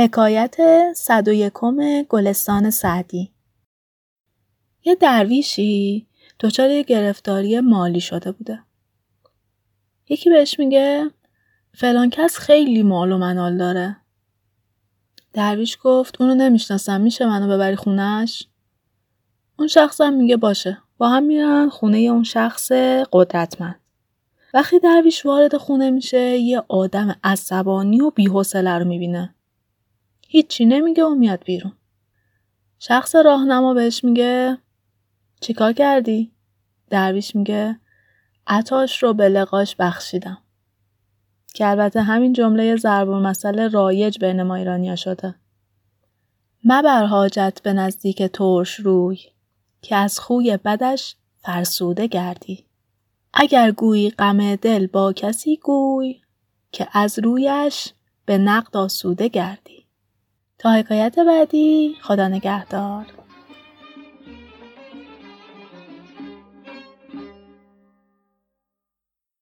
حکایت صد و یکم گلستان سعدی یه درویشی دچار گرفتاری مالی شده بوده. یکی بهش میگه فلان کس خیلی مال و منال داره. درویش گفت اونو نمی‌شناسم میشه منو ببری خونش؟ اون شخصم میگه باشه با هم میرن خونه اون شخص قدرتمند. وقتی درویش وارد خونه میشه یه آدم عصبانی و بیحوصله رو می‌بینه. هیچی نمیگه و میاد بیرون. شخص راهنما بهش میگه چیکار کردی؟ درویش میگه عطاش رو به لقاش بخشیدم. که البته همین جمله ضرب مسئله رایج بین ما ایرانیا شده. مبر حاجت به نزدیک ترش روی که از خوی بدش فرسوده گردی. اگر گویی غم دل با کسی گوی که از رویش به نقد آسوده گردی. تا حکایت بعدی خدا نگهدار.